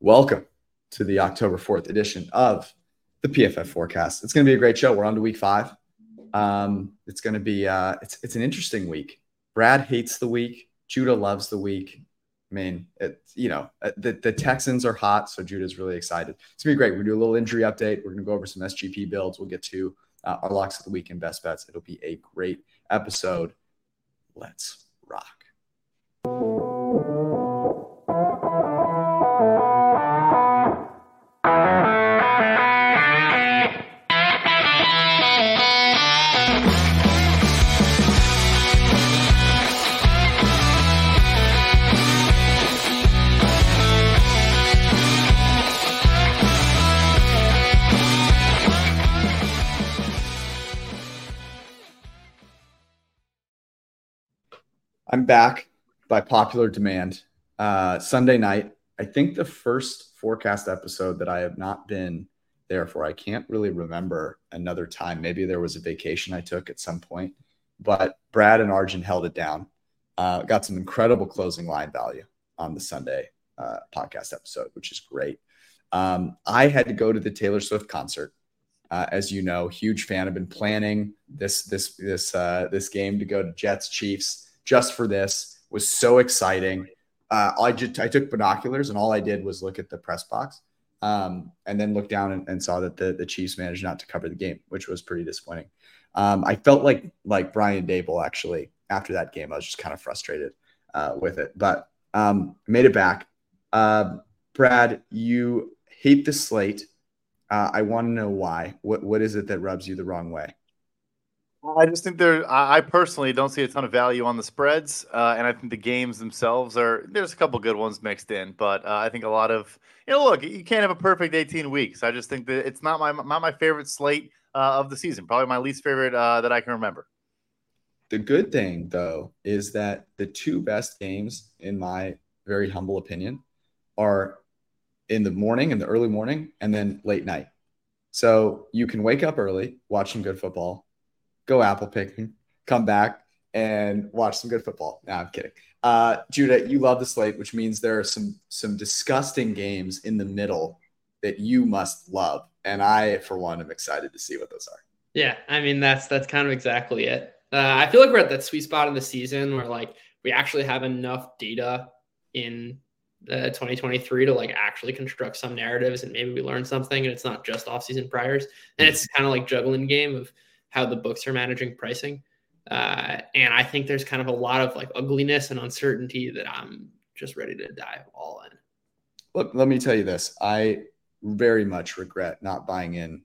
Welcome to the October 4th edition of the PFF forecast. It's going to be a great show. We're on to week five. Um, it's going to be, uh, it's, it's an interesting week. Brad hates the week. Judah loves the week. I mean, it, you know, uh, the, the Texans are hot, so Judah's really excited. It's gonna be great. Gonna do a little injury update. We're gonna go over some SGP builds. We'll get to uh, our locks of the week and best bets. It'll be a great episode. Let's rock. I'm back by popular demand. Uh, Sunday night, I think the first forecast episode that I have not been there for. I can't really remember another time. Maybe there was a vacation I took at some point, but Brad and Arjun held it down. Uh, got some incredible closing line value on the Sunday uh, podcast episode, which is great. Um, I had to go to the Taylor Swift concert. Uh, as you know, huge fan. I've been planning this this this uh, this game to go to Jets Chiefs just for this. Was so exciting. Uh, I just I took binoculars and all I did was look at the press box, um, and then look down and, and, saw that the the Chiefs managed not to cover the game, which was pretty disappointing. Um, I felt like like Brian Daboll actually after that game. I was just kind of frustrated uh, with it, but um, made it back. Uh, Brad, you hate the slate. Uh, I want to know why. What what is it that rubs you the wrong way? I just think there. I personally don't see a ton of value on the spreads, uh, and I think the games themselves are. There's a couple good ones mixed in, but uh, I think a lot of you know. Look, you can't have a perfect 18 weeks. I just think that it's not my not my favorite slate uh, of the season. Probably my least favorite uh, that I can remember. The good thing, though, is that the two best games, in my very humble opinion, are in the morning, in the early morning, and then late night. So you can wake up early, watch some good football, go apple picking, come back and watch some good football. No, I'm kidding. Uh, Judah, you love the slate, which means there are some some disgusting games in the middle that you must love, and I, for one, am excited to see what those are. Yeah, I mean that's that's kind of exactly it. Uh, I feel like we're at that sweet spot in the season where like we actually have enough data in uh, 2023 to like actually construct some narratives and maybe we learn something and it's not just off-season priors and it's kind of like juggling game of how the books are managing pricing. Uh, and I think there's kind of a lot of like ugliness and uncertainty that I'm just ready to dive all in. Look, let me tell you this. I very much regret not buying in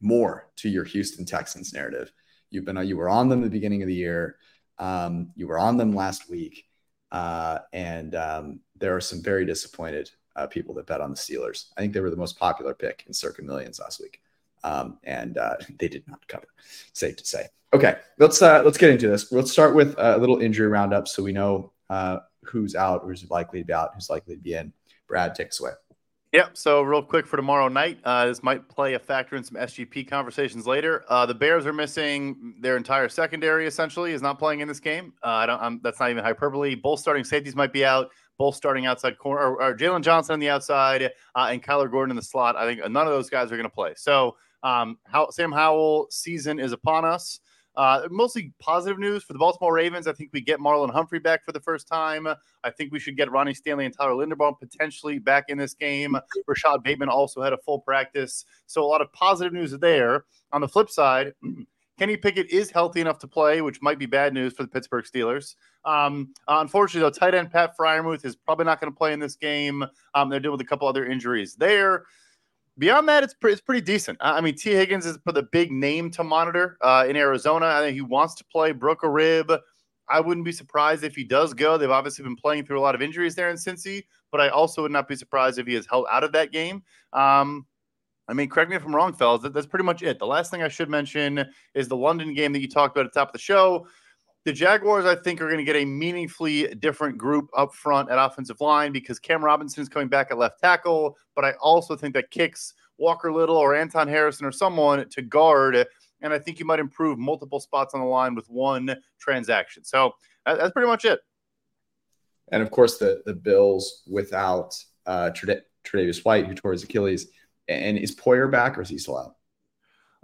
more to your Houston Texans narrative. You've been you were on them the beginning of the year. Um, you were on them last week, uh, and um, there are some very disappointed uh, people that bet on the Steelers. I think they were the most popular pick in circa millions last week um, and uh, they did not cover. Safe to say. Okay, let's uh, let's get into this. Let's start with a little injury roundup, so we know uh, who's out, who's likely to be out, who's likely to be in. Brad, take us away. Yep. So real quick for tomorrow night, uh, this might play a factor in some SGP conversations later. Uh, the Bears are missing their entire secondary. Essentially, is not playing in this game. Uh, I don't. I'm, that's not even hyperbole. Both starting safeties might be out. Both starting outside corner, or, or Jaylon Johnson on the outside, uh, and Kyler Gordon in the slot. I think none of those guys are going to play. So um, how, Sam Howell season is upon us. Uh, mostly positive news for the Baltimore Ravens. I think we get Marlon Humphrey back for the first time. I think we should get Ronnie Stanley and Tyler Linderbaum potentially back in this game. Rashod Bateman also had a full practice. So a lot of positive news there. On the flip side, Kenny Pickett is healthy enough to play, which might be bad news for the Pittsburgh Steelers. Um, unfortunately, though, tight end Pat Freiermuth is probably not going to play in this game. Um, they're dealing with a couple other injuries there beyond that, it's pretty, it's pretty decent. I mean, Tee Higgins is the big name to monitor uh, in Arizona. I think he wants to play. Broke a rib. I wouldn't be surprised if he does go. They've obviously been playing through a lot of injuries there in Cincy, but I also would not be surprised if he is held out of that game. Um, I mean, correct me if I'm wrong, fellas. That's pretty much it. The last thing I should mention is the London game that you talked about at the top of the show. The Jaguars, I think, are going to get a meaningfully different group up front at offensive line because Cam Robinson is coming back at left tackle. But I also think that kicks Walker Little or Anton Harrison or someone to guard. And I think you might improve multiple spots on the line with one transaction. So that's pretty much it. And of course, the the Bills without uh, Tre'Davious White, who tore his Achilles. And is Poyer back or is he still out?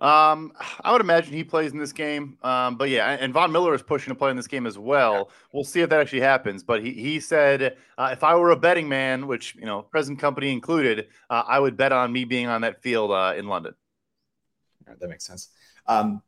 Um, I would imagine he plays in this game. Um, but yeah, and Von Miller is pushing to play in this game as well. We'll see if that actually happens. But he he said, uh, if I were a betting man, which you know, present company included, uh, I would bet on me being on that field uh, in London. that makes sense. Um,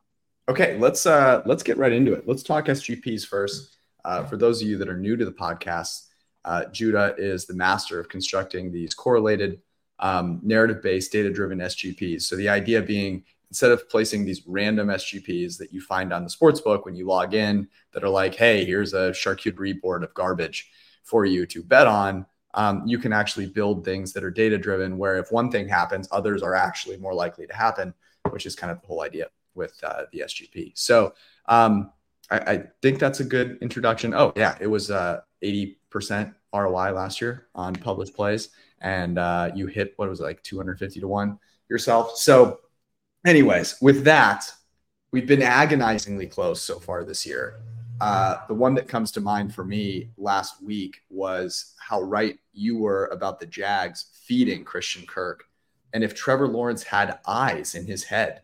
okay, let's uh, let's get right into it. Let's talk SGPs first. Uh, for those of you that are new to the podcast, uh, Judah is the master of constructing these correlated, um, narrative-based, data-driven SGPs. So the idea being instead of placing these random SGPs that you find on the sports book when you log in that are like, hey, here's a charcuterie board of garbage for you to bet on, um, you can actually build things that are data driven where if one thing happens, others are actually more likely to happen, which is kind of the whole idea with uh, the SGP. So um, I, I, think that's a good introduction. Oh, yeah, it was uh, 80% ROI last year on published plays. And uh, you hit what was it, like 250 to one yourself. So anyways, with that, we've been agonizingly close so far this year. Uh, the one that comes to mind for me last week was how right you were about the Jags feeding Christian Kirk. And if Trevor Lawrence had eyes in his head,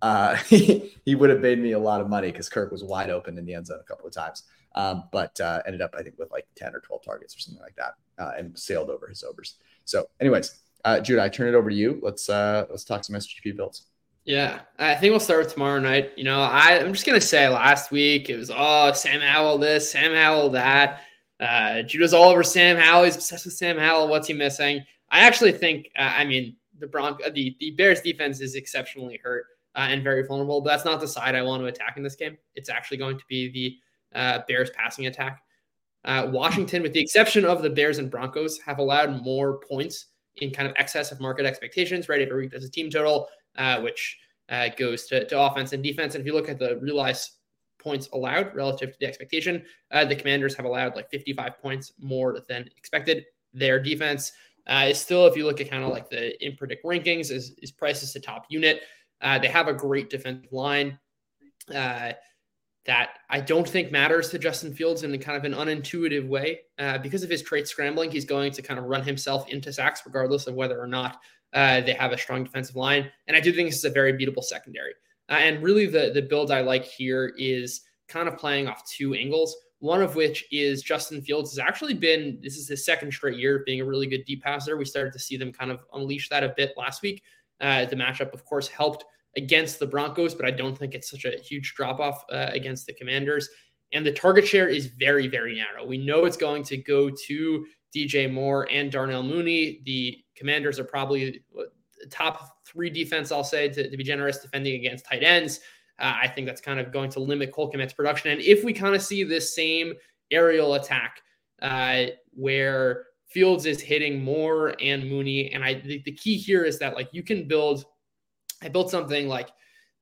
uh, he, would have made me a lot of money because Kirk was wide open in the end zone a couple of times. Um, but uh, ended up, I think, with like 10 or 12 targets or something like that uh, and sailed over his overs. So, anyways, uh, I turn it over to you. Let's uh, let's talk some SGP builds. Yeah, I think we'll start with tomorrow night. You know, I, I'm just gonna say last week it was oh Sam Howell this, Sam Howell that. Uh, Judah's all over Sam Howell. He's obsessed with Sam Howell. What's he missing? I actually think. Uh, I mean, the Bronc, uh, the the Bears defense is exceptionally hurt uh, and very vulnerable. But that's not the side I want to attack in this game. It's actually going to be the uh, Bears passing attack. Uh, Washington, with the exception of the Bears and Broncos, have allowed more points in kind of excess of market expectations. Right, every week there's a team total uh, which uh, goes to, to offense and defense. And if you look at the realized points allowed relative to the expectation, uh, the Commanders have allowed like 55 points more than expected. Their defense uh, is still, if you look at kind of like the InPredict rankings, is, is priced as the top unit. Uh, they have a great defensive line uh, that I don't think matters to Justin Fields in kind of an unintuitive way. Uh, because of his trait scrambling, he's going to kind of run himself into sacks, regardless of whether or not uh, they have a strong defensive line, and I do think this is a very beatable secondary. Uh, and really, the the build I like here is kind of playing off two angles. One of which is Justin Fields has actually been this is his second straight year being a really good deep passer. We started to see them kind of unleash that a bit last week. Uh, the matchup, of course, helped against the Broncos, but I don't think it's such a huge drop off uh, against the Commanders. And the target share is very, very narrow. We know it's going to go to DJ Moore and Darnell Mooney. The Commanders are probably top three defense, I'll say, to, to be generous, defending against tight ends. Uh, I think that's kind of going to limit Cole Kmet's production. And if we kind of see this same aerial attack uh, where Fields is hitting Moore and Mooney, and I the, the, key here is that like you can build. I built something like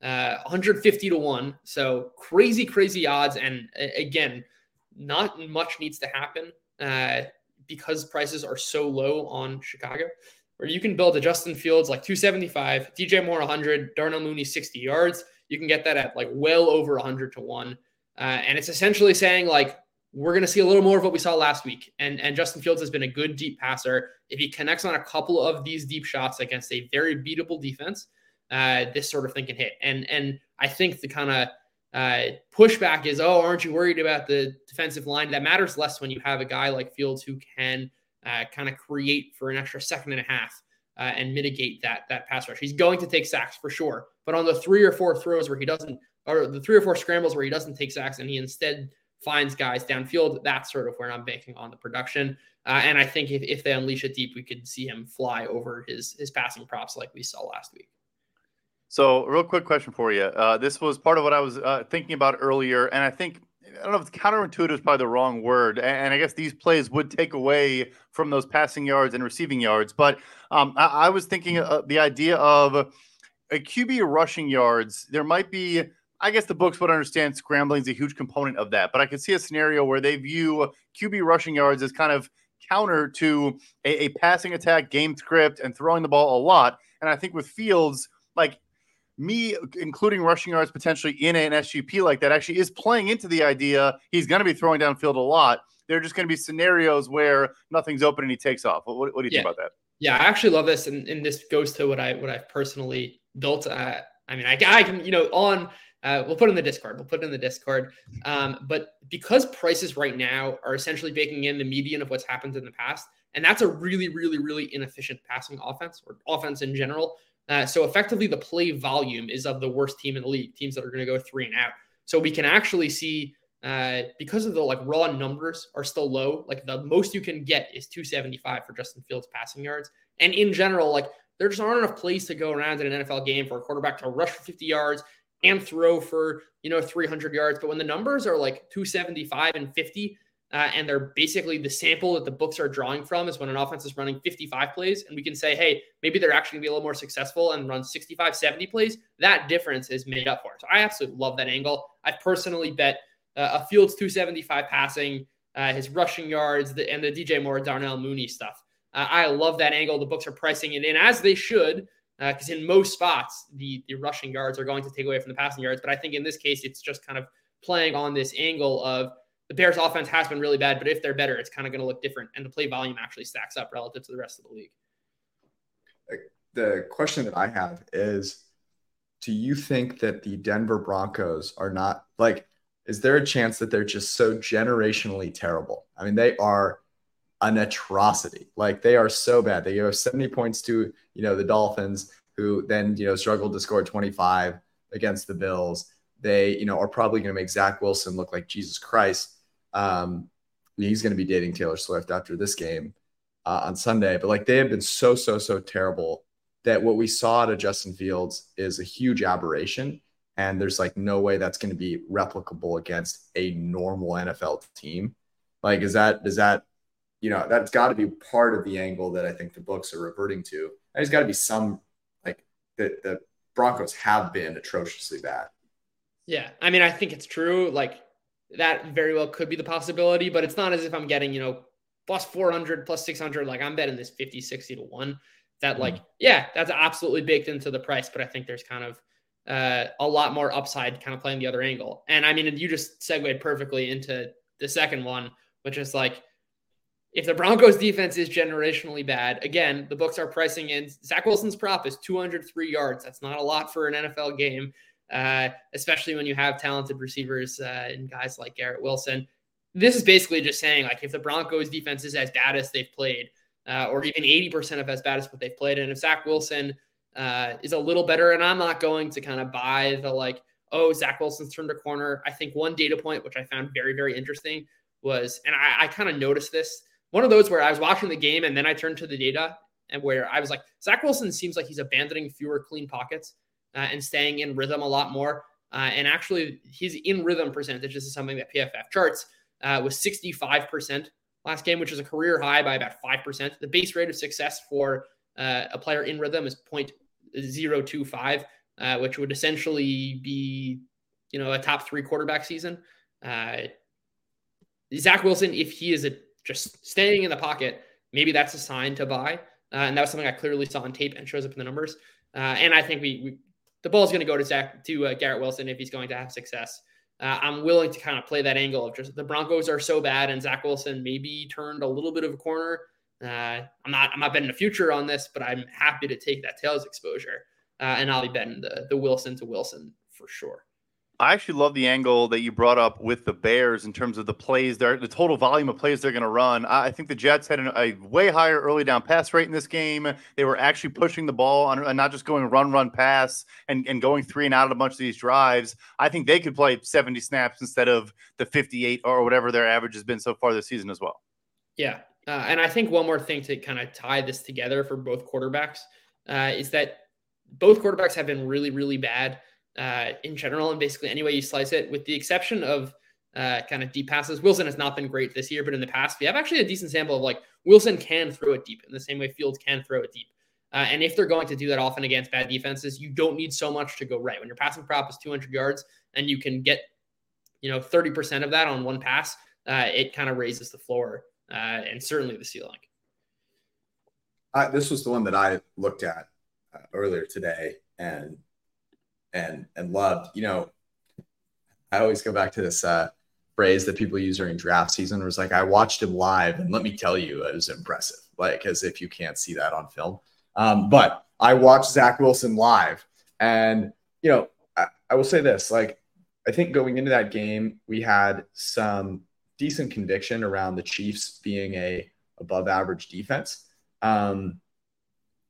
uh, 150 to one, so crazy, crazy odds. And again, not much needs to happen uh, because prices are so low on Chicago, where you can build a Justin Fields like 275, DJ Moore 100, Darnell Mooney 60 yards. You can get that at like well over 100 to one. Uh, and it's essentially saying like, we're going to see a little more of what we saw last week. And, and Justin Fields has been a good deep passer. If he connects on a couple of these deep shots against a very beatable defense, uh, this sort of thing can hit. And, and I think the kind of uh, pushback is, oh, aren't you worried about the defensive line? That matters less when you have a guy like Fields who can uh, kind of create for an extra second and a half uh, and mitigate that that pass rush. He's going to take sacks for sure, but on the three or four throws where he doesn't, or the three or four scrambles where he doesn't take sacks and he instead finds guys downfield, that's sort of where I'm banking on the production. Uh, and I think if, if they unleash it deep, we could see him fly over his his passing props like we saw last week. So, real quick question for you. Uh, this was part of what I was uh, thinking about earlier, and I think I don't know if it's counterintuitive is probably the wrong word, and I guess these plays would take away from those passing yards and receiving yards. But um, I, I, was thinking uh, the idea of a QB rushing yards. There might be, I guess, the books would understand scrambling is a huge component of that, but I could see a scenario where they view QB rushing yards as kind of counter to a, a passing attack game script and throwing the ball a lot. And I think with Fields, like me including rushing yards potentially in an SGP like that actually is playing into the idea he's going to be throwing downfield a lot. There are just going to be scenarios where nothing's open and he takes off. What, what do you yeah. think about that? Yeah, I actually love this, and, and this goes to what I what I've personally built. Uh, I mean, I, I can you know on uh, we'll put it in the Discord. We'll put it in the Discord. Um, but because prices right now are essentially baking in the median of what's happened in the past, and that's a really, really, really inefficient passing offense or offense in general. Uh, so effectively, the play volume is of the worst team in the league, teams that are going to go three and out. So we can actually see uh, because of the like raw numbers are still low. Like the most you can get is 275 for Justin Fields passing yards, and in general, like there just aren't enough plays to go around in an NFL game for a quarterback to rush for 50 yards and throw for, you know, 300 yards. But when the numbers are like 275 and 50, uh, and they're basically the sample that the books are drawing from is when an offense is running 55 plays and we can say hey maybe they're actually going to be a little more successful and run 65 70 plays. That difference is made up for. So i absolutely love that angle. I've personally bet uh, a fields 275 passing uh, his rushing yards the, and the dj moore darnell mooney stuff. Uh, i love that angle. The books are pricing it in as they should because uh, in most spots the the rushing yards are going to take away from the passing yards. But I think in this case, it's just kind of playing on this angle of the Bears' offense has been really bad, but if they're better, it's kind of going to look different, and the play volume actually stacks up relative to the rest of the league. The question that I have is, do you think that the Denver Broncos are not like? Is there a chance that they're just so generationally terrible? I mean, they are an atrocity. Like they are so bad. They give 70 points to, you know, the Dolphins, who then, you know, struggled to score 25 against the Bills. They, you know, are probably going to make Zach Wilson look like Jesus Christ. Um, he's going to be dating Taylor Swift after this game uh, on Sunday. But like they have been so, so, so terrible that what we saw at Justin Fields is a huge aberration. And there's like no way that's going to be replicable against a normal NFL team. Like, is that, does that you know, that's got to be part of the angle that I think the books are reverting to. There's got to be some like the, the Broncos have been atrociously bad. Yeah. I mean, I think it's true. Like that very well could be the possibility, but it's not as if I'm getting, you know, plus 400, plus 600. Like I'm betting this 50, 60 to one that like, mm-hmm. yeah, that's absolutely baked into the price. But I think there's kind of uh, a lot more upside kind of playing the other angle. And I mean, you just segued perfectly into the second one, which is like, if the Broncos defense is generationally bad, again, the books are pricing in Zach Wilson's prop is 203 yards. That's not a lot for an NFL game, uh, especially when you have talented receivers uh, and guys like Garrett Wilson. This is basically just saying, like, if the Broncos defense is as bad as they've played, uh, or even 80% of as bad as what they've played, and if Zach Wilson uh, is a little better, and I'm not going to kind of buy the like, oh, Zach Wilson's turned a corner. I think one data point, which I found very, very interesting, was, and I, I kind of noticed this one of those where I was watching the game and then I turned to the data and where I was like, Zach Wilson seems like he's abandoning fewer clean pockets uh, and staying in rhythm a lot more. Uh, and actually, his in rhythm percentage, this is something that PFF charts, uh, was 65% last game, which is a career high by about 5%. The base rate of success for uh, a player in rhythm is 0.025, uh, which would essentially be, you know, a top three quarterback season. Uh, Zach Wilson, if he is a just staying in the pocket, maybe that's a sign to buy. And that was something I clearly saw on tape and shows up in the numbers. Uh, and I think we, we the ball is going to go to Zach to uh, Garrett Wilson if he's going to have success. Uh, I'm willing to kind of play that angle of just the Broncos are so bad and Zach Wilson maybe turned a little bit of a corner. Uh, I'm not I'm not betting the future on this, but I'm happy to take that tails exposure, uh, and I'll be betting the the Wilson to Wilson for sure. I actually love the angle that you brought up with the Bears in terms of the plays, the total volume of plays they're going to run. I think the Jets had an, a way higher early down pass rate in this game. They were actually pushing the ball on, and not just going run, run, pass, and, and going three and out a bunch of these drives. I think they could play 70 snaps instead of the 58 or whatever their average has been so far this season as well. Yeah. Uh, and I think one more thing to kind of tie this together for both quarterbacks uh, is that both quarterbacks have been really, really bad uh, in general, and basically any way you slice it, with the exception of uh, kind of deep passes. Wilson has not been great this year, but in the past, we have actually a decent sample of like Wilson can throw it deep in the same way Fields can throw it deep. Uh, and if they're going to do that often against bad defenses, you don't need so much to go right. When your passing prop is 200 yards and you can get, you know, 30% of that on one pass, uh, it kind of raises the floor uh, and certainly the ceiling. this was the one that I looked at uh, earlier today, and and and loved. You know, I always go back to this uh, phrase that people use during draft season. Was like, I watched him live, and let me tell you, it was impressive. like as if you can't see that on film. Um, but I watched Zach Wilson live, and you know, I, I will say this: like, I think going into that game, we had some decent conviction around the Chiefs being a above average defense. Um,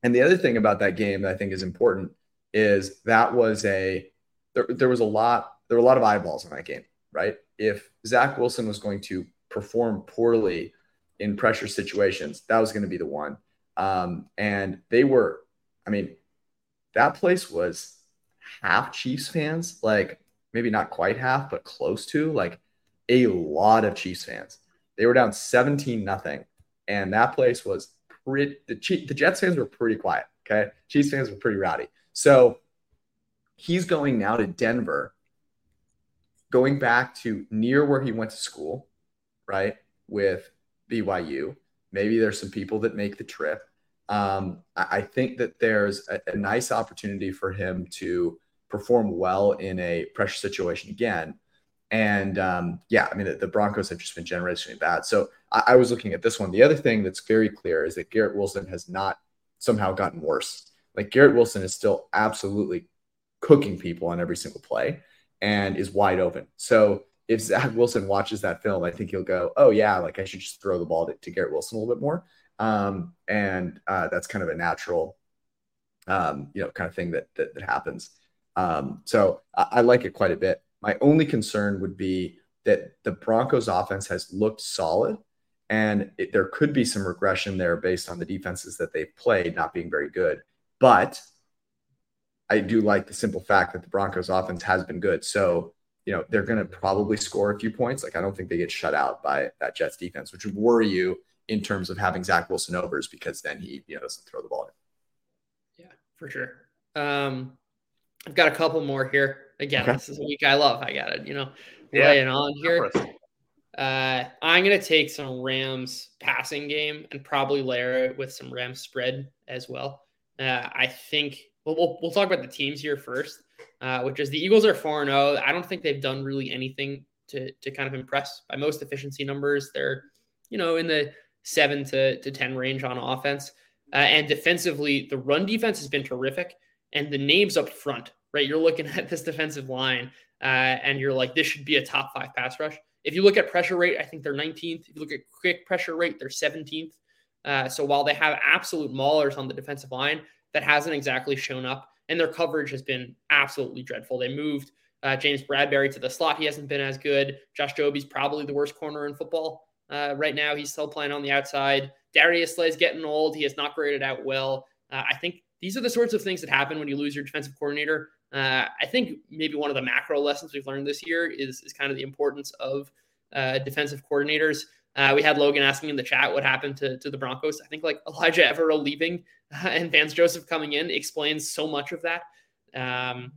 and the other thing about that game that I think is important is that was a there, there was a lot there were a lot of eyeballs on that game, right? If Zach Wilson was going to perform poorly in pressure situations, that was going to be the one. Um, and they were, I mean, that place was half Chiefs fans, like maybe not quite half, but close to like a lot of Chiefs fans. They were down 17 nothing. And that place was pretty, the, the Jets fans were pretty quiet. Okay. Chiefs fans were pretty rowdy. So he's going now to Denver, going back to near where he went to school, right? With BYU. Maybe there's some people that make the trip. Um, I, think that there's a, a nice opportunity for him to perform well in a pressure situation again. And um, yeah, I mean, the, the, Broncos have just been generationally bad. So I, I, was looking at this one. The other thing that's very clear is that Garrett Wilson has not somehow gotten worse. Like Garrett Wilson is still absolutely cooking people on every single play and is wide open. So if Zach Wilson watches that film, I think he'll go, "Oh yeah, like I should just throw the ball to, to Garrett Wilson a little bit more." Um, and uh, that's kind of a natural, um, you know, kind of thing that that, that happens. Um, so I, I like it quite a bit. My only concern would be that the Broncos' offense has looked solid, and it, there could be some regression there based on the defenses that they've played not being very good. But I do like the simple fact that the Broncos' offense has been good. So you know, they're going to probably score a few points. Like, I don't think they get shut out by that Jets defense, which would worry you in terms of having Zach Wilson overs because then he, you know, doesn't throw the ball in. Yeah, for sure. Um, I've got a couple more here. Again, okay. this is a week I love. I got it, you know, yeah. laying on here. Uh, I'm going to take some Rams passing game and probably layer it with some Rams spread as well. Uh, I think well, we'll, talk about the teams here first uh, which is the Eagles are 4 0. I don't think they've done really anything to, to kind of impress by most efficiency numbers. They're, you know, in the seven to, to 10 range on offense. Uh, and defensively, the run defense has been terrific. And the names up front, right? You're looking at this defensive line uh, and you're like, this should be a top five pass rush. If you look at pressure rate, I think they're 19th. If you look at quick pressure rate, they're 17th. Uh, so while they have absolute maulers on the defensive line, that hasn't exactly shown up and their coverage has been absolutely dreadful. They moved uh, James Bradberry to the slot. He hasn't been as good. Josh Jobe's probably the worst corner in football uh, right now. He's still playing on the outside. Darius Slay's getting old. He has not graded out well. Uh, I think these are the sorts of things that happen when you lose your defensive coordinator. Uh, I think maybe one of the macro lessons we've learned this year is, is kind of the importance of defensive coordinators. Uh, we had Logan asking in the chat what happened to, to the Broncos. I think like Ejiro Evero leaving uh, and Vance Joseph coming in explains so much of that. Um,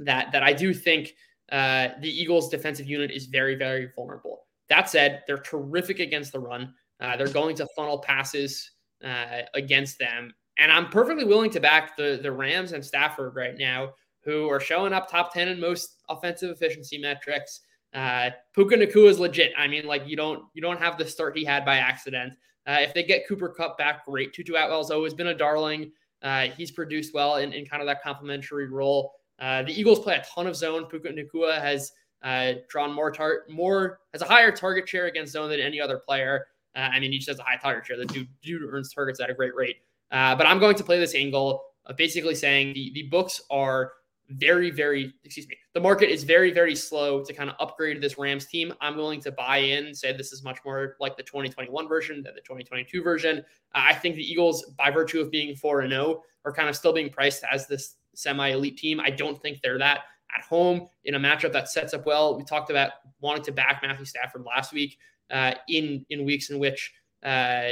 that that I do think uh, the Eagles' defensive unit is very very vulnerable. That said, they're terrific against the run. Uh, they're going to funnel passes uh, against them, and I'm perfectly willing to back the the Rams and Stafford right now, who are showing up top ten in most offensive efficiency metrics. Uh, Puka Nacua is legit. I mean, like you don't you don't have the start he had by accident. Uh, if they get Cooper Kupp back, great. Tutu Atwell's always been a darling. Uh, he's produced well in, in kind of that complementary role. Uh, the Eagles play a ton of zone. Puka Nacua has uh, drawn more tar- more has a higher target share against zone than any other player. Uh, I mean, he just has a high target share. The dude, dude earns targets at a great rate. Uh, but I'm going to play this angle of basically saying the, the books are very, very, excuse me, the market is very, very slow to kind of upgrade this Rams team. I'm willing to buy in, say this is much more like the 2021 version than the 2022 version. I think the Eagles, by virtue of being 4 and 0, are kind of still being priced as this semi elite team. I don't think they're that at home in a matchup that sets up well. We talked about wanting to back Matthew Stafford last week uh, in in weeks in which uh,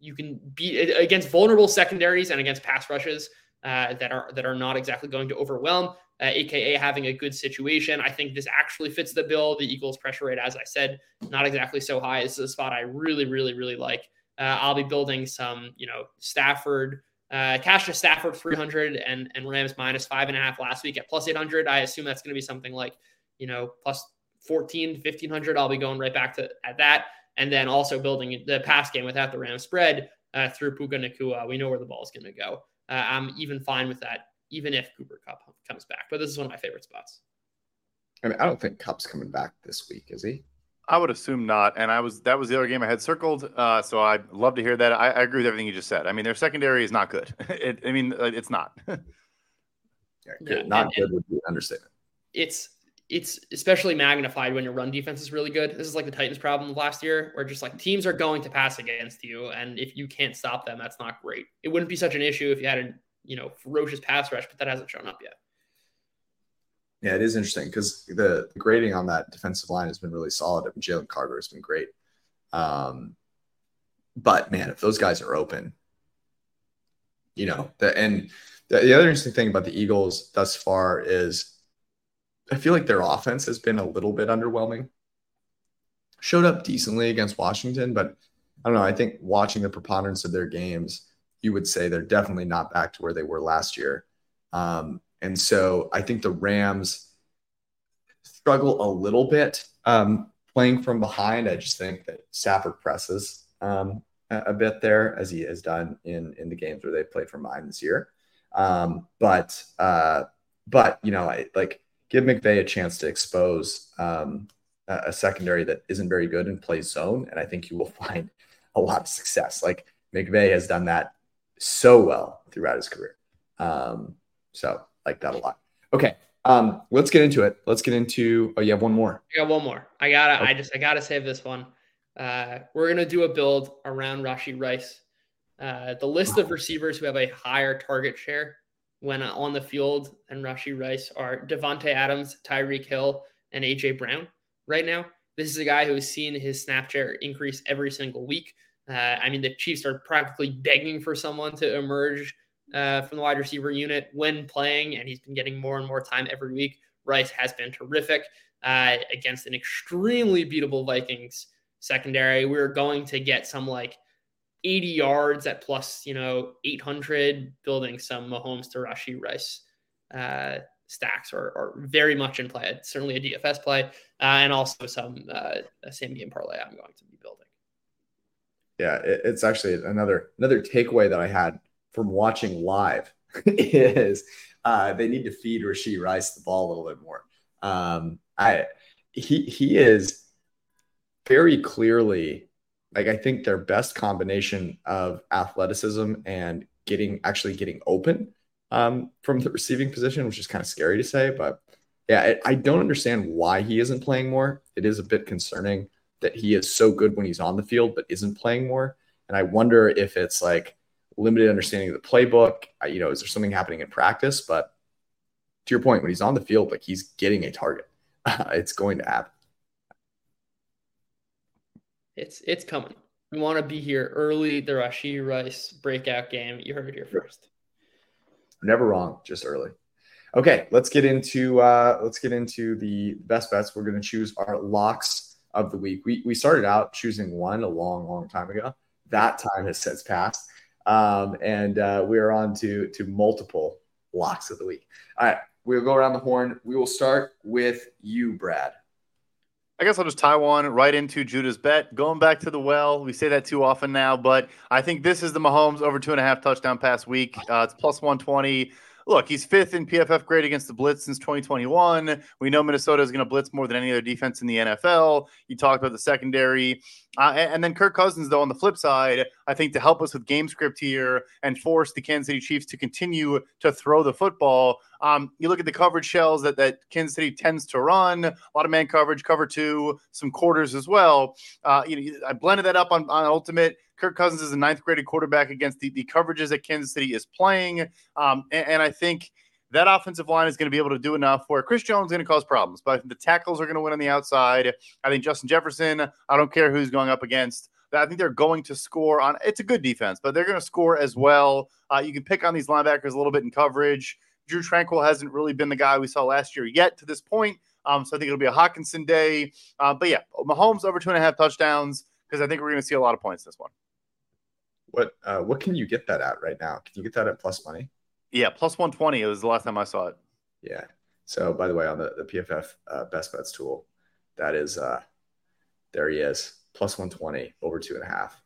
you can beat against vulnerable secondaries and against pass rushes uh, that are that are not exactly going to overwhelm. Uh, aka having a good situation. I think this actually fits the bill. The Eagles' pressure rate, as I said, not exactly so high. This is a spot I really, really, really like. Uh, I'll be building some, you know, Stafford, uh, cash to Stafford 300 and, and Rams minus five and a half last week at plus 800. I assume that's going to be something like, you know, plus 14, 1500. I'll be going right back to at that. and then also building the pass game without the Rams spread uh, through Puka Nacua. We know where the ball is going to go. Uh, I'm even fine with that, even if Cooper Kupp comes back. But this is one of my favorite spots. I mean, I don't think Kupp's coming back this week, is he? I would assume not. And I was that was the other game I had circled. Uh, so I'd love to hear that. I, I, agree with everything you just said. I mean, their secondary is not good. It, I mean, uh, it's not. yeah, good. not and, good would be an understatement. It's it's especially magnified when your run defense is really good. This is like the Titans' problem last year, where just like teams are going to pass against you, and if you can't stop them, that's not great. It wouldn't be such an issue if you had a you know ferocious pass rush, but that hasn't shown up yet. Yeah, it is interesting because the, grading on that defensive line has been really solid. I mean, Jalen Carter has been great. Um, but man, if those guys are open, you know, the, and the, the other interesting thing about the Eagles thus far is I feel like their offense has been a little bit underwhelming. Showed up decently against Washington, but I don't know. I think watching the preponderance of their games, you would say they're definitely not back to where they were last year. Um, and so I think the Rams struggle a little bit um, playing from behind. I just think that Stafford presses um, a, a, bit there, as he has done in in the games where they played from behind this year. Um, but uh, but you know, I, like give McVay a chance to expose um, a, secondary that isn't very good and plays zone, and I think you will find a lot of success. Like McVay has done that so well throughout his career. Um, so like that a lot. Okay. Um, let's get into it. Let's get into. Oh, you have one more. I got one more. I gotta. Okay. I just. I gotta save this one. Uh, we're gonna do a build around Rashee Rice. Uh, the list of receivers who have a higher target share when uh, on the field and Rashee Rice are Davante Adams, Tyreek Hill, and AJ Brown. Right now, this is a guy who has seen his snap share increase every single week. Uh, I mean, the Chiefs are practically begging for someone to emerge uh, from the wide receiver unit when playing, and he's been getting more and more time every week. Rice has been terrific uh, against an extremely beatable Vikings secondary. We are going to get some like 80 yards at plus, you know, 800, building some Mahomes to Rashee Rice uh, stacks are, are very much in play. It's certainly a DFS play, uh, and also some uh, same game parlay I'm going to be building. Yeah, it, it's actually another another takeaway that I had from watching live is uh, they need to feed Rashee Rice the ball a little bit more. Um, I he he is very clearly like I think their best combination of athleticism and getting actually getting open um, from the receiving position, which is kind of scary to say, but yeah, I, I don't understand why he isn't playing more. It is a bit concerning that he is so good when he's on the field, but isn't playing more. And I wonder if it's like limited understanding of the playbook. You know, is there something happening in practice? But to your point, when he's on the field, like he's getting a target, it's going to happen. It's it's coming. We want to be here early. The Rashee Rice breakout game. You heard it here first. Never wrong, just early. Okay, let's get into uh, let's get into the best bets. We're going to choose our locks of the week. We we started out choosing one a long, long time ago. That time has since passed. Um, and uh, we are on to, to multiple locks of the week. All right, we'll go around the horn. We will start with you, Brad. I guess I'll just tie one right into Judah's bet. Going back to the well, we say that too often now, but I think this is the Mahomes over two and a half touchdown pass week. Uh, it's plus 120 look, he's fifth in PFF grade against the blitz since 2021. We know Minnesota is going to blitz more than any other defense in the NFL. You talked about the secondary. Uh, and, then Kirk Cousins, though, on the flip side, I think to help us with game script here and force the Kansas City Chiefs to continue to throw the football. Um, you look at the coverage shells that, that Kansas City tends to run, a lot of man coverage, cover two, some quarters as well. Uh, you know, I blended that up on, on Ultimate. Kirk Cousins is a ninth graded quarterback against the, the coverages that Kansas City is playing. Um, and, and I think that offensive line is going to be able to do enough where Chris Jones is going to cause problems, but the tackles are going to win on the outside. I think Justin Jefferson, I don't care who's going up against. I think they're going to score on. It's a good defense, but they're going to score as well. Uh, you can pick on these linebackers a little bit in coverage. Drew Tranquill hasn't really been the guy we saw last year yet to this point. Um, so I think it'll be a Hockenson day. Uh, but yeah, Mahomes over two and a half touchdowns because I think we're going to see a lot of points this one. What uh, what can you get that at right now? Can you get that at plus money? Yeah, plus one twenty. It was the last time I saw it. Yeah. So by the way, on the, the PFF uh, best bets tool, that is uh there he is plus 120 over two and a half.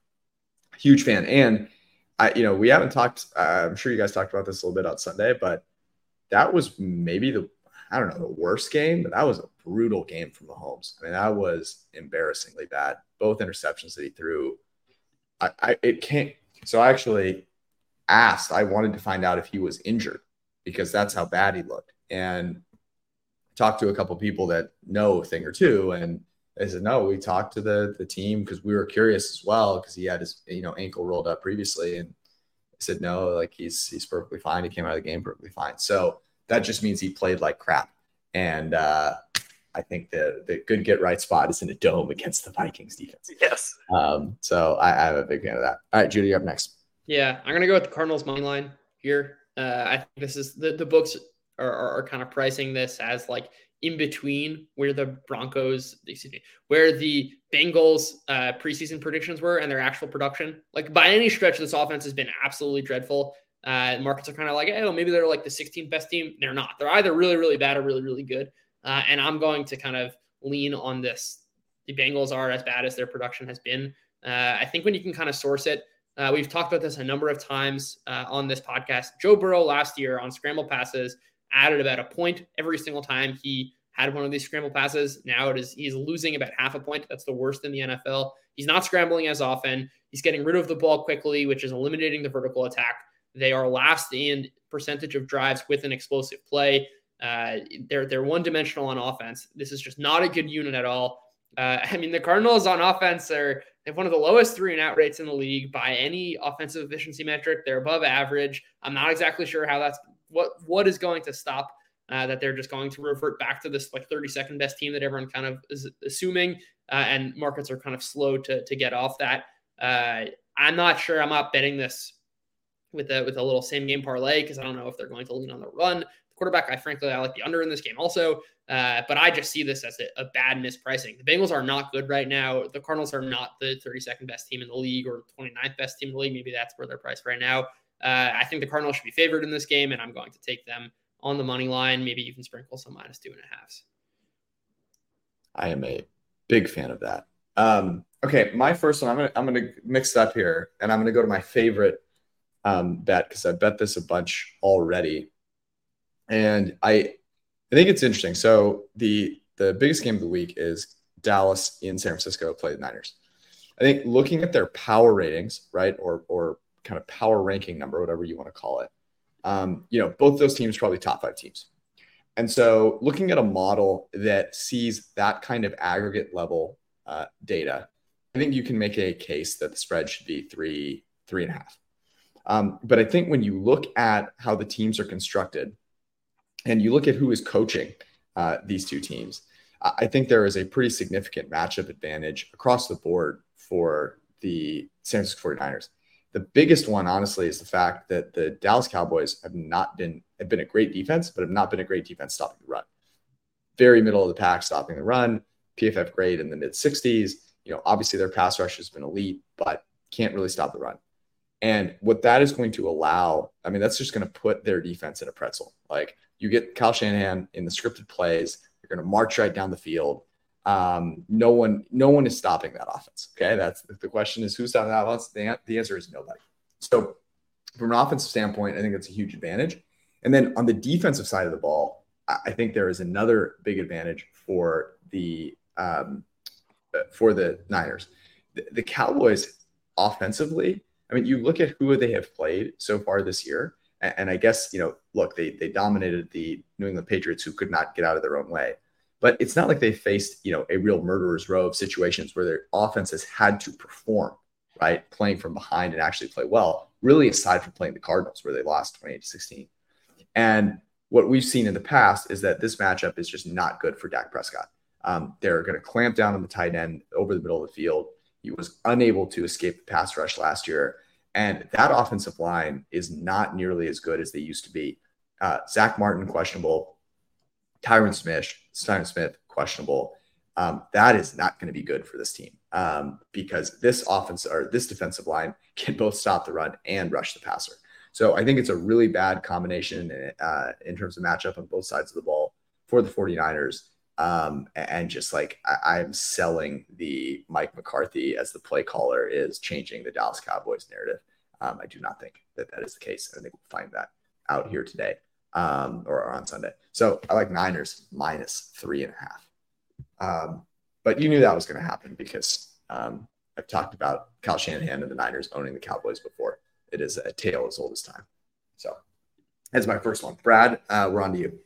Huge fan. And I, you know, we haven't talked, uh, I'm sure you guys talked about this a little bit on Sunday, but that was maybe the, I don't know, the worst game, but that was a brutal game from Mahomes. I mean, that was embarrassingly bad. Both interceptions that he threw. I, I it can't. So I actually asked, I wanted to find out if he was injured because that's how bad he looked. And talked to a couple people that know a thing or two. And they said, no, we talked to the, the team because we were curious as well because he had his, you know, ankle rolled up previously. And I said, no, like he's, he's perfectly fine. He came out of the game perfectly fine. So that just means he played like crap. And uh, I think the the good get right spot is in a dome against the Vikings defense. Yes. Um, so I, I'm a big fan of that. All right, Judy, you're up next. Yeah, I'm gonna go with the Cardinals money line here. Uh, I think this is the the books are, are, are kind of pricing this as like in between where the Broncos, excuse me, where the Bengals uh, preseason predictions were and their actual production. Like by any stretch, this offense has been absolutely dreadful. Uh, markets are kind of like, oh, maybe they're like the 16th best team. They're not. They're either really, really bad or really, really good. Uh, and I'm going to kind of lean on this. The Bengals are as bad as their production has been. Uh, I think when you can kind of source it, uh, we've talked about this a number of times uh, on this podcast. Joe Burrow last year on scramble passes added about a point every single time he had one of these scramble passes. Now it is he's losing about half a point. That's the worst in the NFL. He's not scrambling as often. He's getting rid of the ball quickly, which is eliminating the vertical attack. They are last in percentage of drives with an explosive play. Uh, they're they're one dimensional on offense. This is just not a good unit at all. Uh, I mean, the Cardinals on offense are they have one of the lowest three and out rates in the league by any offensive efficiency metric. They're above average. I'm not exactly sure how that's what what is going to stop uh, that they're just going to revert back to this like 32nd best team that everyone kind of is assuming, uh, and markets are kind of slow to to get off that. Uh, I'm not sure. I'm not betting this with a with a little same game parlay because I don't know if they're going to lean on the run. Quarterback, I frankly I like the under in this game also, uh, but I just see this as a, a, bad mispricing. The Bengals are not good right now. The Cardinals are not the 32nd best team in the league or 29th best team in the league. Maybe that's where they're priced right now. Uh, I think the Cardinals should be favored in this game, and I'm going to take them on the money line. Maybe even sprinkle some minus two and a halves. I am a big fan of that. Um, okay, my first one. I'm gonna I'm gonna mix it up here, and I'm gonna go to my favorite um, bet because I bet this a bunch already, and I I think it's interesting. So the the biggest game of the week is Dallas in San Francisco play the Niners. I think looking at their power ratings, right, or or kind of power ranking number, whatever you want to call it, um, you know, both those teams probably top five teams. And so looking at a model that sees that kind of aggregate level uh, data, I think you can make a case that the spread should be three, three and a half. Um, but I think when you look at how the teams are constructed and you look at who is coaching uh, these two teams, I think there is a pretty significant matchup advantage across the board for the San Francisco 49ers. The biggest one, honestly, is the fact that the Dallas Cowboys have not been have been a great defense, but have not been a great defense stopping the run. Very middle of the pack stopping the run. PFF grade in the mid 60s. You know, obviously their pass rush has been elite, but can't really stop the run. And what that is going to allow, I mean, that's just going to put their defense in a pretzel. Like you get Kyle Shanahan in the scripted plays, you're going to march right down the field. Um, no one, no one is stopping that offense. Okay, that's the question: is who's stopping that offense? The, the answer is nobody. So, from an offensive standpoint, I think that's a huge advantage. And then on the defensive side of the ball, I think there is another big advantage for the um, for the Niners. The, the Cowboys offensively, I mean, you look at who they have played so far this year, and, and I guess you know, look, they they dominated the New England Patriots, who could not get out of their own way. But it's not like they faced, you know, a real murderer's row of situations where their offense has had to perform, right? Playing from behind and actually play well, really aside from playing the Cardinals where they lost 28 to 16. And what we've seen in the past is that this matchup is just not good for Dak Prescott. Um, they're going to clamp down on the tight end over the middle of the field. He was unable to escape the pass rush last year. And that offensive line is not nearly as good as they used to be. Uh, Zack Martin, questionable. Tyron Smith, Tyron Smith, questionable. Um, that is not going to be good for this team um, because this offense or this defensive line can both stop the run and rush the passer. So I think it's a really bad combination uh, in terms of matchup on both sides of the ball for the 49ers. Um, and just like I, am selling the Mike McCarthy as the play caller is changing the Dallas Cowboys narrative. Um, I do not think that that is the case. I think we'll find that out here today um, or, on Sunday. So I like Niners minus three and a half. Um, but you knew that was going to happen because um, I've talked about Kyle Shanahan and the Niners owning the Cowboys before. It is a tale as old as time. So that's my first one. Brad, uh, we're on to you.